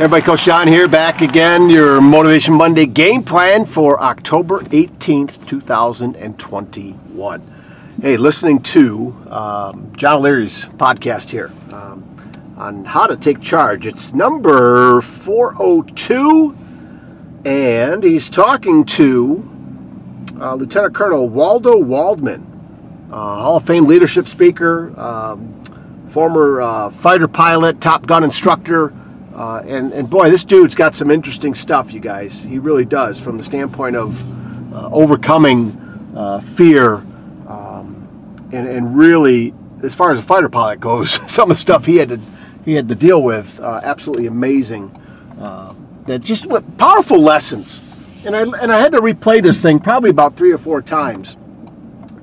Everybody, Coach John here, back again. Your Motivation Monday game plan for October 18th, 2021. Hey, listening to um, John O'Leary's podcast here um, on how to take charge. It's number 402, and he's talking to uh, Lieutenant Colonel Waldo Waldman, uh, Hall of Fame leadership speaker, um, former uh, fighter pilot, Top Gun instructor. Uh, and, and boy, this dude's got some interesting stuff, you guys. He really does, from the standpoint of uh, overcoming uh, fear um, and, and really, as far as a fighter pilot goes, some of the stuff he had to he had to deal with, uh, absolutely amazing. Uh, that just what powerful lessons. And I and I had to replay this thing probably about three or four times,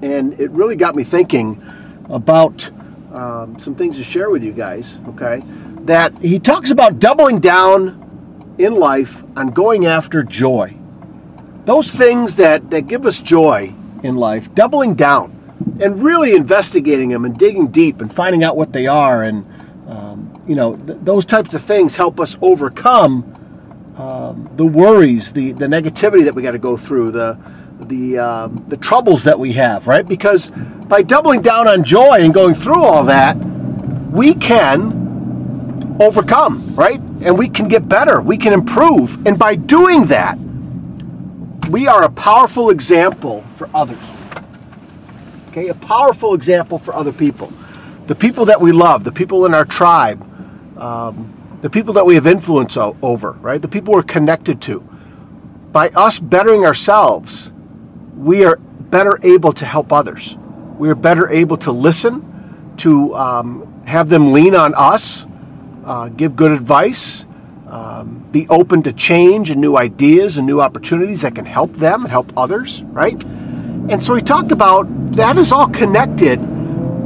and it really got me thinking about um, some things to share with you guys. Okay that he talks about doubling down in life on going after joy. Those things that, that give us joy in life, doubling down and really investigating them and digging deep and finding out what they are. And, um, you know, th- those types of things help us overcome um, the worries, the, the negativity that we got to go through, the, the, um, the troubles that we have, right? Because by doubling down on joy and going through all that, we can overcome, right? And we can get better, we can improve. And by doing that, we are a powerful example for others. Okay, a powerful example for other people. The people that we love, the people in our tribe, um, the people that we have influence o- over, right? The people we're connected to. By us bettering ourselves, we are better able to help others. We are better able to listen, to um, have them lean on us, uh, give good advice, um, be open to change and new ideas and new opportunities that can help them and help others, right? And so he talked about that is all connected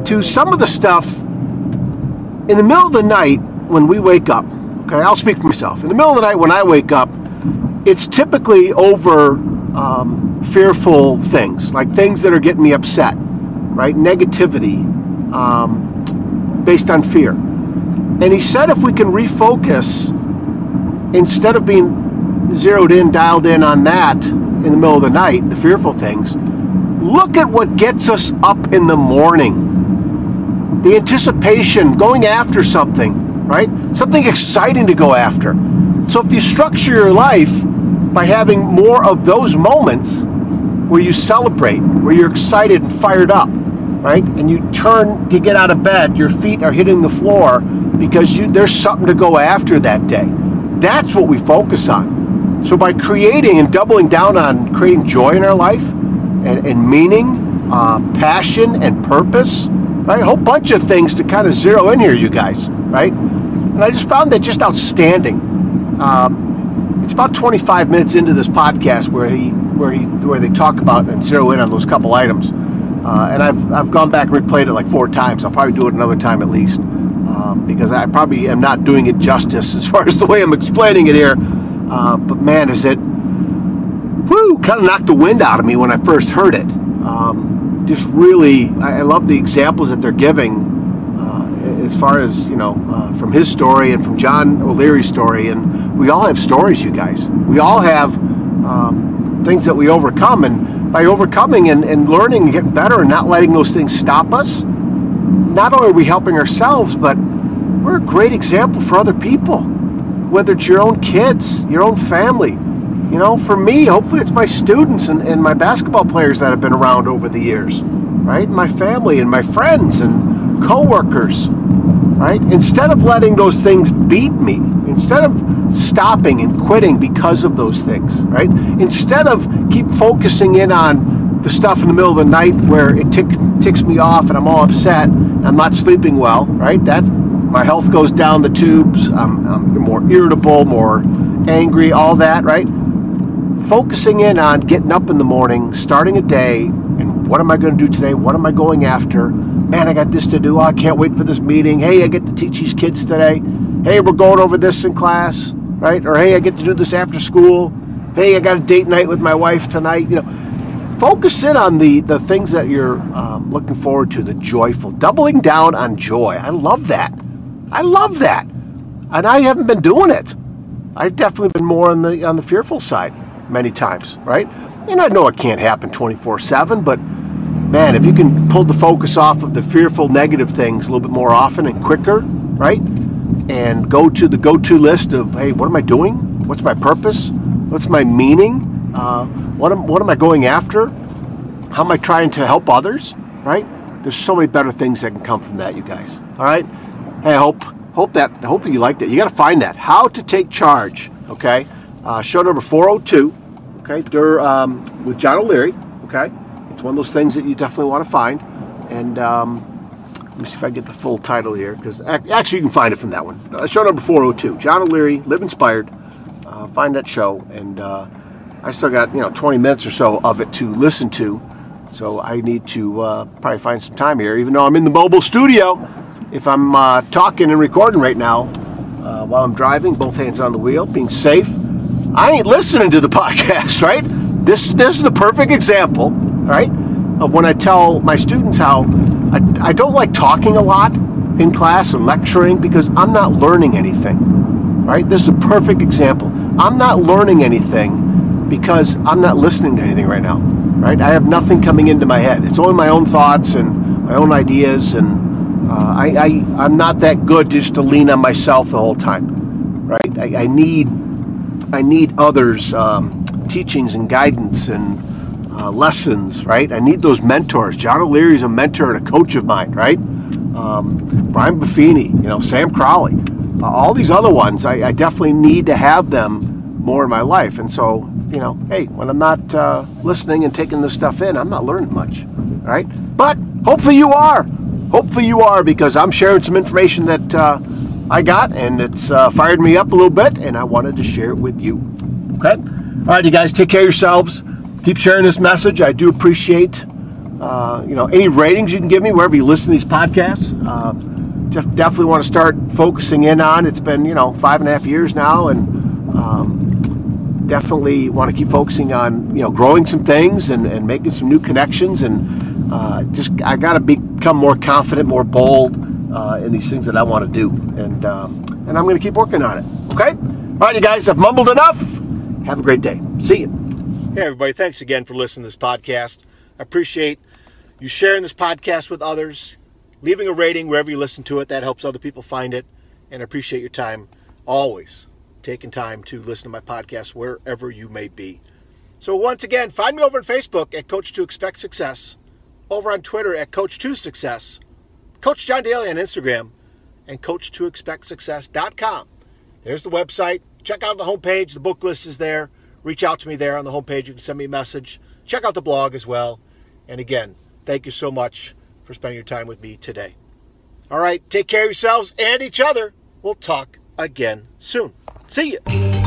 to some of the stuff in the middle of the night when we wake up. Okay, I'll speak for myself. In the middle of the night when I wake up, it's typically over um, fearful things, like things that are getting me upset, right? Negativity um, based on fear. And he said if we can refocus, instead of being zeroed in, dialed in on that in the middle of the night, the fearful things, look at what gets us up in the morning. The anticipation, going after something, right? Something exciting to go after. So if you structure your life by having more of those moments where you celebrate, where you're excited and fired up, right? And you turn to get out of bed, your feet are hitting the floor because you, there's something to go after that day. That's what we focus on. So by creating and doubling down on creating joy in our life and, and meaning, uh, passion, and purpose, right? A whole bunch of things to kind of zero in here, you guys, right? And I just found that just outstanding. Um, it's about 25 minutes into this podcast where he where he where they talk about and zero in on those couple items. Uh, and I've, I've gone back and replayed it like four times. I'll probably do it another time at least um, because I probably am not doing it justice as far as the way I'm explaining it here. Uh, but man, is it, whoo, kind of knocked the wind out of me when I first heard it. Um, just really, I, I, love the examples that they're giving uh, as far as, you know, uh, from his story and from John O'Leary's story. And we all have stories, you guys. We all have um, things that we overcome. And by overcoming and, and learning and getting better and not letting those things stop us, not only are we helping ourselves, but we're a great example for other people, whether it's your own kids, your own family. You know, for me, hopefully it's my students and, and my basketball players that have been around over the years, right? My family and my friends and coworkers, right? Instead of letting those things beat me, instead of stopping and quitting because of those things, right? Instead of keep focusing in on the stuff in the middle of the night where it tick, ticks me off and I'm all upset, I'm not sleeping well, right? That my health goes down the tubes. I'm, I'm more irritable, more angry, all that, right? Focusing in on getting up in the morning, starting a day, and what am I going to do today? What am I going after? Man, I got this to do. Oh, I can't wait for this meeting. Hey, I get to teach these kids today. Hey, we're going over this in class, right? Or hey, I get to do this after school. Hey, I got a date night with my wife tonight. You know, focus in on the, the things that you're um, looking forward to, the joyful, doubling down on joy. I love that. I love that. And I haven't been doing it. I've definitely been more on the on the fearful side many times, right? And I know it can't happen 24/7, but man, if you can pull the focus off of the fearful negative things a little bit more often and quicker, right? And go to the go-to list of, hey, what am I doing? What's my purpose? What's my meaning? Uh, what am what am I going after? How am I trying to help others? Right? There's so many better things that can come from that, you guys. All right. Hey, I hope hope that hope you like that. You got to find that. How to take charge. Okay. Uh, show number 402. Okay. Dur, um, with John O'Leary. Okay. It's one of those things that you definitely want to find. And um, let me see if I get the full title here because actually you can find it from that one. Uh, show number 402. John O'Leary, Live Inspired. Uh, find that show and. Uh, I still got you know 20 minutes or so of it to listen to, so I need to uh, probably find some time here. Even though I'm in the mobile studio, if I'm uh, talking and recording right now uh, while I'm driving, both hands on the wheel, being safe, I ain't listening to the podcast. Right? This this is the perfect example, right, of when I tell my students how I, I don't like talking a lot in class and lecturing because I'm not learning anything. Right? This is a perfect example. I'm not learning anything because I'm not listening to anything right now, right? I have nothing coming into my head. It's only my own thoughts and my own ideas, and uh, I, I I'm not that good just to lean on myself the whole time, right? I, I need I need others' um, teachings and guidance and uh, lessons, right? I need those mentors. John O'Leary is a mentor and a coach of mine, right? Um, Brian Buffini, you know, Sam Crowley, uh, all these other ones. I, I definitely need to have them more in my life, and so you know, hey, when I'm not uh, listening and taking this stuff in, I'm not learning much. right? But hopefully you are. Hopefully you are because I'm sharing some information that uh, I got and it's uh, fired me up a little bit and I wanted to share it with you. Okay? All right, you guys, take care of yourselves. Keep sharing this message. I do appreciate, uh, you know, any ratings you can give me wherever you listen to these podcasts. Uh, definitely want to start focusing in on. It's been, you know, five and a half years now and um, definitely want to keep focusing on you know growing some things and, and making some new connections and uh, just I got to become more confident, more bold uh, in these things that I want to do, and um, and I'm going to keep working on it. Okay, all right, you guys have mumbled enough. Have a great day. See you. Hey everybody, thanks again for listening to this podcast. I appreciate you sharing this podcast with others, leaving a rating wherever you listen to it. That helps other people find it, and I appreciate your time always taking time to listen to my podcast wherever you may be. So, once again, find me over on Facebook at Coach to Expect Success, over on Twitter at Coach to Success, Coach John Daly on Instagram, and Coach to Expect. There's the website. Check out the homepage. The book list is there. Reach out to me there on the homepage. You can send me a message. Check out the blog as well. And again, thank you so much for spending your time with me today. All right, take care of yourselves and each other. We'll talk again soon. See you.